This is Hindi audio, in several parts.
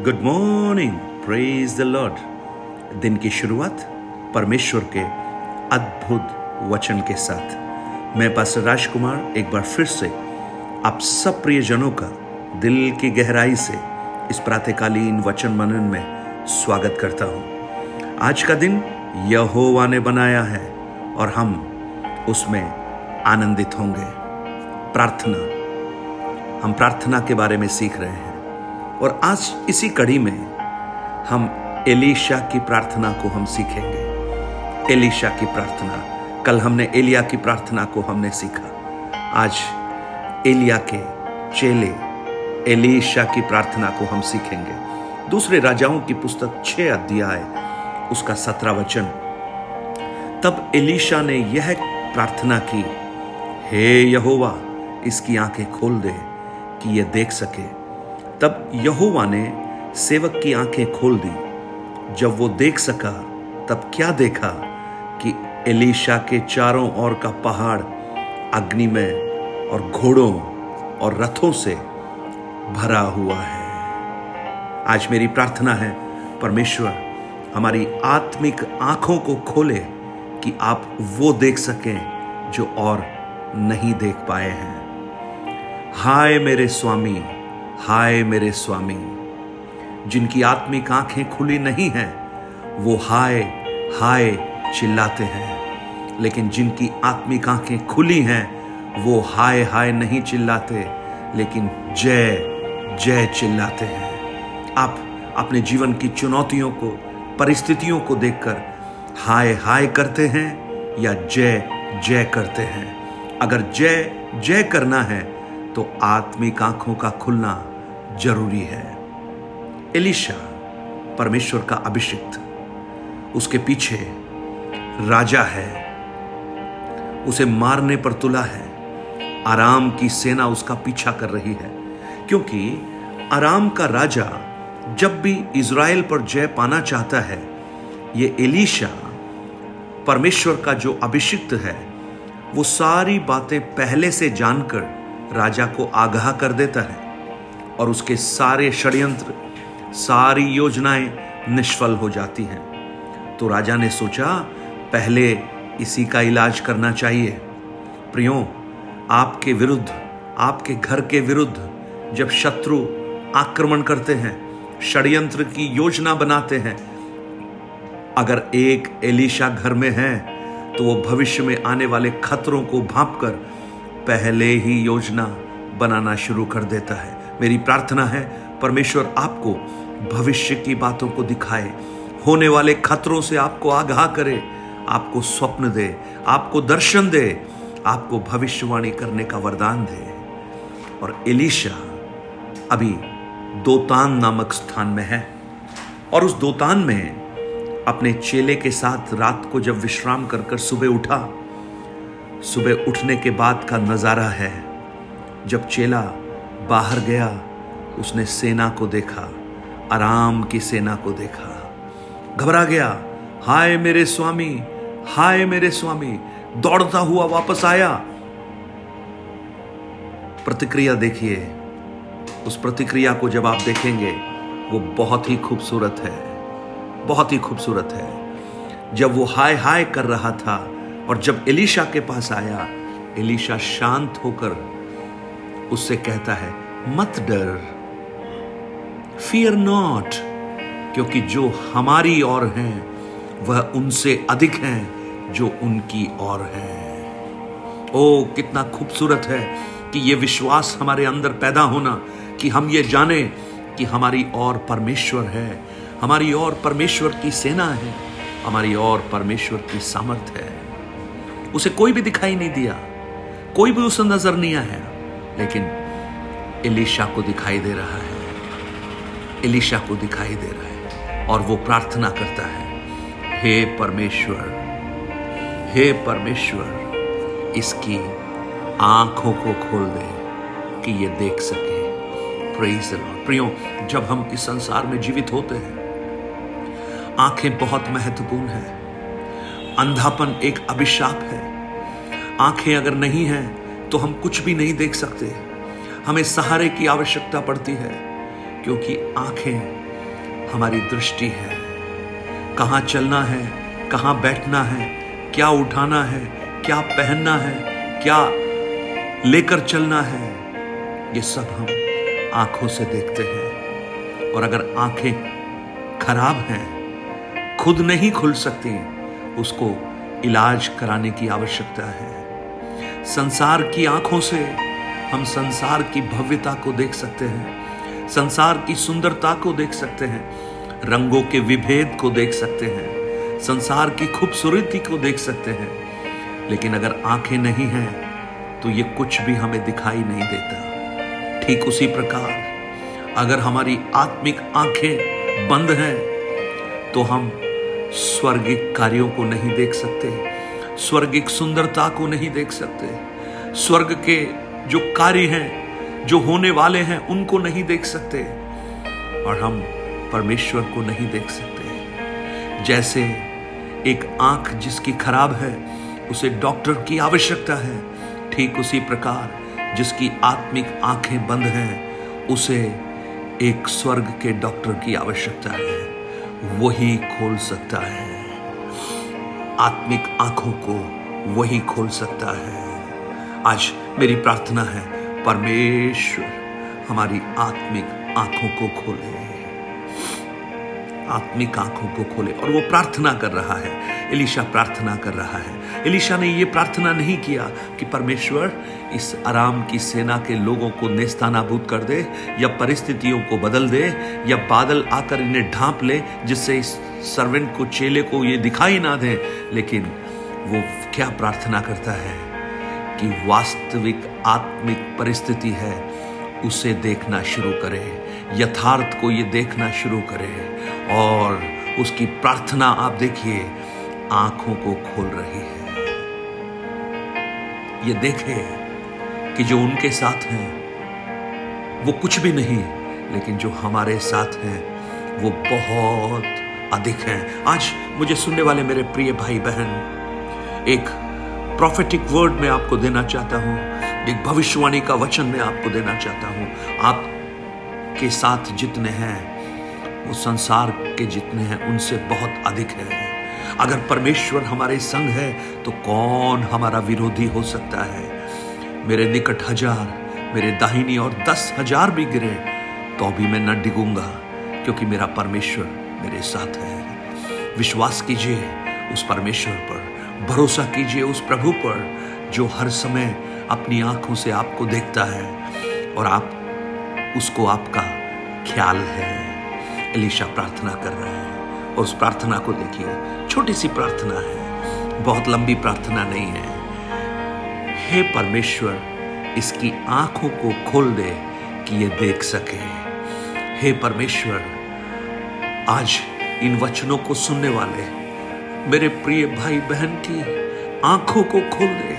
Good morning praise the Lord दिन की शुरुआत परमेश्वर के अद्भुत वचन के साथ। मैं पास्टर राजकुमार एक बार फिर से आप सब प्रियजनों का दिल की गहराई से इस प्रातःकालीन वचन मनन में स्वागत करता हूँ। आज का दिन यहोवा ने बनाया है और हम उसमें आनंदित होंगे। प्रार्थना। हम प्रार्थना के बारे में सीख रहे हैं। और आज इसी कड़ी में हम एलिशा की प्रार्थना को हम सीखेंगे। एलिशा की प्रार्थना। कल हमने एलिया की प्रार्थना को हमने सीखा। आज एलिया के चेले एलिशा की प्रार्थना को हम सीखेंगे। दूसरे राजाओं की पुस्तक छह अध्याय, उसका सत्रह वचन। तब एलिशा ने यह प्रार्थना की, हे यहोवा, इसकी आँखें खोल दे कि यह देख सके तब यहोवा ने सेवक की आँखें खोल दी। जब वो देख सका, तब क्या देखा कि एलिशा के चारों ओर का पहाड़ अग्नि में और घोड़ों और रथों से भरा हुआ है। आज मेरी प्रार्थना है, परमेश्वर, हमारी आत्मिक आँखों को खोले कि आप वो देख सकें जो और नहीं देख पाए हैं। हाय मेरे स्वामी हाय मेरे स्वामी, जिनकी आत्मिक आँखें खुली नहीं हैं, वो हाय हाय चिल्लाते हैं, लेकिन जिनकी आत्मिक आँखें खुली हैं, वो हाय हाय नहीं चिल्लाते, लेकिन जय जय चिल्लाते हैं। आप अपने जीवन की चुनौतियों को, परिस्थितियों को देखकर हाय हाय करते हैं या जय जय करते हैं। अगर जय जय करना है तो आत्मिक आँखों का खुलना ज़रूरी है। एलिशा, परमेश्वर का अभिषिक्त, उसके पीछे राजा है। उसे मारने पर तुला है। आराम की सेना उसका पीछा कर रही है। क्योंकि आराम का राजा जब भी इज़राइल पर जय पाना चाहता है, ये एलिशा, परमेश्वर का जो अभिषिक्त है, वो सारी बातें पहले से जानकर राजा को आगाह कर देता है। और उसके सारे षड्यंत्र, सारी योजनाएँ निष्फल हो जाती हैं। तो राजा ने सोचा, पहले इसी का इलाज करना चाहिए। प्रियो, आपके विरुद्ध, आपके घर के विरुद्ध जब शत्रु आक्रमण करते हैं, षड्यंत्र की योजना बनाते हैं, अगर एक एलिशा घर में है तो वो भविष्य में आने वाले खतरों को भांप कर पहले ही योजना बनाना शुरू कर देता है। मेरी प्रार्थना है, परमेश्वर आपको भविष्य की बातों को दिखाए। होने वाले खतरों से आपको आगाह करे, आपको स्वप्न दे, आपको दर्शन दे, आपको भविष्यवाणी करने का वरदान दे। और एलिशा अभी दोतान नामक स्थान में है और उस दोतान में अपने चेले के साथ रात को जब विश्राम कर कर सुबह उठा, सुबह उठने के बाद का नज़ारा है जब चेला बाहर गया, उसने सेना को देखा, आराम की सेना को देखा। घबरा गया, हाय मेरे स्वामी, हाय मेरे स्वामी, दौड़ता हुआ वापस आया। प्रतिक्रिया देखिए, उस प्रतिक्रिया को जब आप देखेंगे, वो बहुत ही खूबसूरत है, बहुत ही खूबसूरत है। जब वो हाय हाय कर रहा था, और जब एलिशा के पास आया, एलिशा शांत होकर उससे कहता है, मत डर। फियर नॉट क्योंकि जो हमारी ओर हैं, वह उनसे अधिक हैं जो उनकी ओर है। ओ कितना खूबसूरत है कि यह विश्वास हमारे अंदर पैदा होना, कि हम ये जाने कि हमारी और परमेश्वर है। हमारी और परमेश्वर की सेना है। हमारी और परमेश्वर की सामर्थ है। उसे कोई भी दिखाई नहीं दिया। कोई भी उसे नज़र नहीं आया। लेकिन एलिशा को दिखाई दे रहा है। एलिशा को दिखाई दे रहा है और वो प्रार्थना करता है, हे परमेश्वर हे परमेश्वर, इसकी आँखों को खोल दे कि ये देख सके। प्रियो, जब हम इस संसार में जीवित होते हैं, आँखें बहुत महत्वपूर्ण है। अंधापन एक अभिशाप है। आँखें अगर नहीं है तो हम कुछ भी नहीं देख सकते। हमें सहारे की आवश्यकता पड़ती है, क्योंकि आँखें हमारी दृष्टि है। कहाँ चलना है, कहाँ बैठना है, क्या उठाना है, क्या पहनना है, क्या लेकर चलना है, ये सब हम आँखों से देखते हैं। और अगर आँखें खराब हैं, खुद नहीं खुल सकती, उसको इलाज कराने की आवश्यकता है। संसार की आँखों से हम संसार की भव्यता को देख सकते हैं, संसार की सुंदरता को देख सकते हैं, रंगों के विभेद को देख सकते हैं, संसार की खूबसूरती को देख सकते हैं। लेकिन अगर आँखें नहीं हैं तो ये कुछ भी हमें दिखाई नहीं देता। ठीक उसी प्रकार, अगर हमारी आत्मिक आँखें बंद हैं तो हम स्वर्गिक कार्यों को नहीं देख सकते। स्वर्गिक सुंदरता को नहीं देख सकते। स्वर्ग के जो कार्य हैं, जो होने वाले हैं, उनको नहीं देख सकते। और हम परमेश्वर को नहीं देख सकते। जैसे एक आँख जिसकी खराब है, उसे डॉक्टर की आवश्यकता है, ठीक उसी प्रकार जिसकी आत्मिक आँखें बंद हैं, उसे एक स्वर्ग के डॉक्टर की आवश्यकता है। वही खोल सकता है। आत्मिक आँखों को वही खोल सकता है। आज मेरी प्रार्थना है, परमेश्वर हमारी आत्मिक आँखों को खोले। आत्मिक आँखों को खोले। और वो प्रार्थना कर रहा है, एलिशा प्रार्थना कर रहा है। एलिशा ने ये प्रार्थना नहीं किया कि परमेश्वर, इस आराम की सेना के लोगों को नेस्तानाबूद कर दे, या परिस्थितियों को बदल दे, या बादल आकर इन्हें ढांप ले, जिससे इस सर्वेंट को, चेले को ये दिखाई ना दे, लेकिन वो क्या प्रार्थना करता है कि वास्तविक आत्मिक परिस्थिति है, उसे देखना शुरू करे, यथार्थ को ये देखना शुरू करे, और उसकी प्रार्थना आप देखिए, आँखों को खोल रही है। ये देखे कि जो उनके साथ हैं, वो कुछ भी नहीं, लेकिन जो हमारे साथ हैं, वो बहुत अधिक हैं। आज मुझे सुनने वाले मेरे प्रिय भाई बहन, एक प्रॉफिटिक वर्ड में आपको देना चाहता हूँ, एक भविष्यवाणी का वचन मैं आपको देना चाहता हूँ। आप के साथ जितने हैं, वो संसार के जितने हैं, उनसे बहुत अधिक है। अगर परमेश्वर हमारे संग है तो कौन हमारा विरोधी हो सकता है? मेरे निकट हज़ार, मेरे दाहिनी और दस हज़ार भी गिरे तो भी मैं न डिगूँगा, क्योंकि मेरा परमेश्वर मेरे साथ है। विश्वास कीजिए उस परमेश्वर पर। भरोसा कीजिए उस प्रभु पर, जो हर समय अपनी आँखों से आपको देखता है और आप, उसको आपका ख्याल है। एलिशा प्रार्थना कर रहे हैं और उस प्रार्थना को देखिए। छोटी सी प्रार्थना है। बहुत लंबी प्रार्थना नहीं है। हे परमेश्वर, इसकी आँखों को खोल दे कि ये देख सके। हे परमेश्वर आज इन वचनों को सुनने वाले मेरे प्रिय भाई बहन की आँखों को खोल दे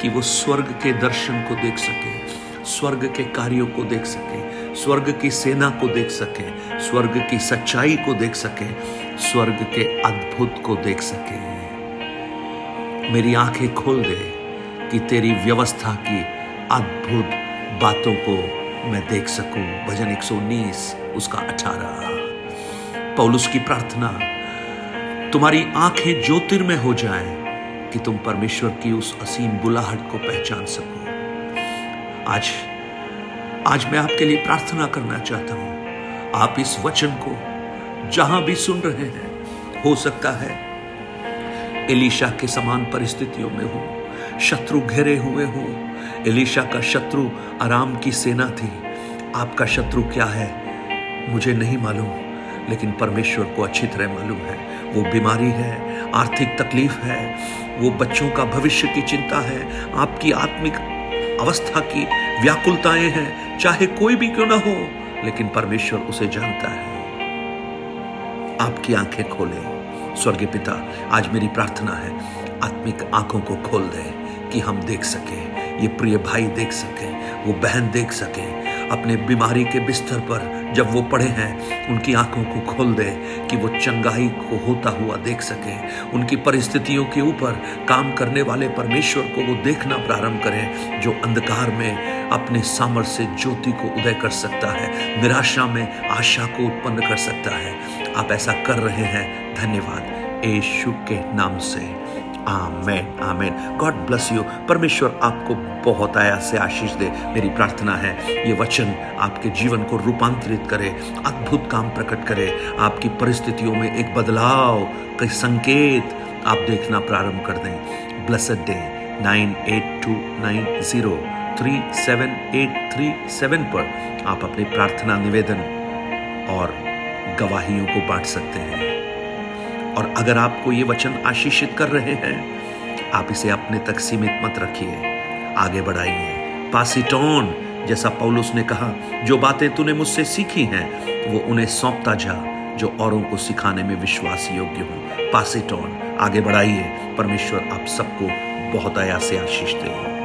कि वो स्वर्ग के दर्शन को देख सके, स्वर्ग के कार्यों को देख सके, स्वर्ग की सेना को देख सके, स्वर्ग की सच्चाई को देख सके, स्वर्ग के अद्भुत को देख सके। मेरी आँखें खोल दे कि तेरी व्यवस्था की अद्भुत बातों को मैं देख सकूँ। भजन 119 उसका 18 पौलुस की प्रार्थना, तुम्हारी आँखें ज्योतिर्मय हो जाएँ कि तुम परमेश्वर की उस असीम बुलाहट को पहचान सको। आज आज मैं आपके लिए प्रार्थना करना चाहता हूँ। आप इस वचन को जहाँ भी सुन रहे हैं, हो सकता है एलिशा के समान परिस्थितियों में हो, शत्रु घेरे हुए हो। एलिशा का शत्रु आराम की सेना थी। आपका शत्रु क्या है, मुझे नहीं मालूम। लेकिन परमेश्वर को अच्छी तरह मालूम है। वो बीमारी है, आर्थिक तकलीफ़ है, वो बच्चों का भविष्य की चिंता है, आपकी आत्मिक अवस्था की व्याकुलताएँ हैं, चाहे कोई भी क्यों ना हो, लेकिन परमेश्वर उसे जानता है। आपकी आँखें खोले। स्वर्गीय पिता, आज मेरी प्रार्थना है, आत्मिक आँखों को खोल दे कि हम देख सके, ये प्रिय भाई देख सके, वो बहन देख सके, अपने बीमारी के बिस्तर पर जब वो पढ़े हैं, उनकी आँखों को खोल दे कि वो चंगाई को होता हुआ देख सके। उनकी परिस्थितियों के ऊपर काम करने वाले परमेश्वर को वो देखना प्रारंभ करें, जो अंधकार में अपने सामर्थ्य से ज्योति को उदय कर सकता है, निराशा में आशा को उत्पन्न कर सकता है। आप ऐसा कर रहे हैं। धन्यवाद। यीशु के नाम से। Amen amen. God bless you परमेश्वर आपको बहुत आया से आशीष दे। मेरी प्रार्थना है, ये वचन आपके जीवन को रूपांतरित करे, अद्भुत काम प्रकट करे। आपकी परिस्थितियों में एक बदलाव कई संकेत आप देखना प्रारंभ कर दें। Blessed day nine eight two nine zero three seven eight three seven पर आप अपनी प्रार्थना निवेदन और गवाहियों को बांट सकते हैं। और अगर आपको ये वचन आशीषित कर रहे हैं, आप इसे अपने तक सीमित मत रखिए। आगे बढ़ाइए। पासिटोन, जैसा पौलुस ने कहा, जो बातें तूने मुझसे सीखी हैं, वो उन्हें सौंपता जा, जो औरों को सिखाने में विश्वास योग्य हो। पासिटोन, आगे बढ़ाइए। परमेश्वर आप सबको बहुत आया से आशीष दे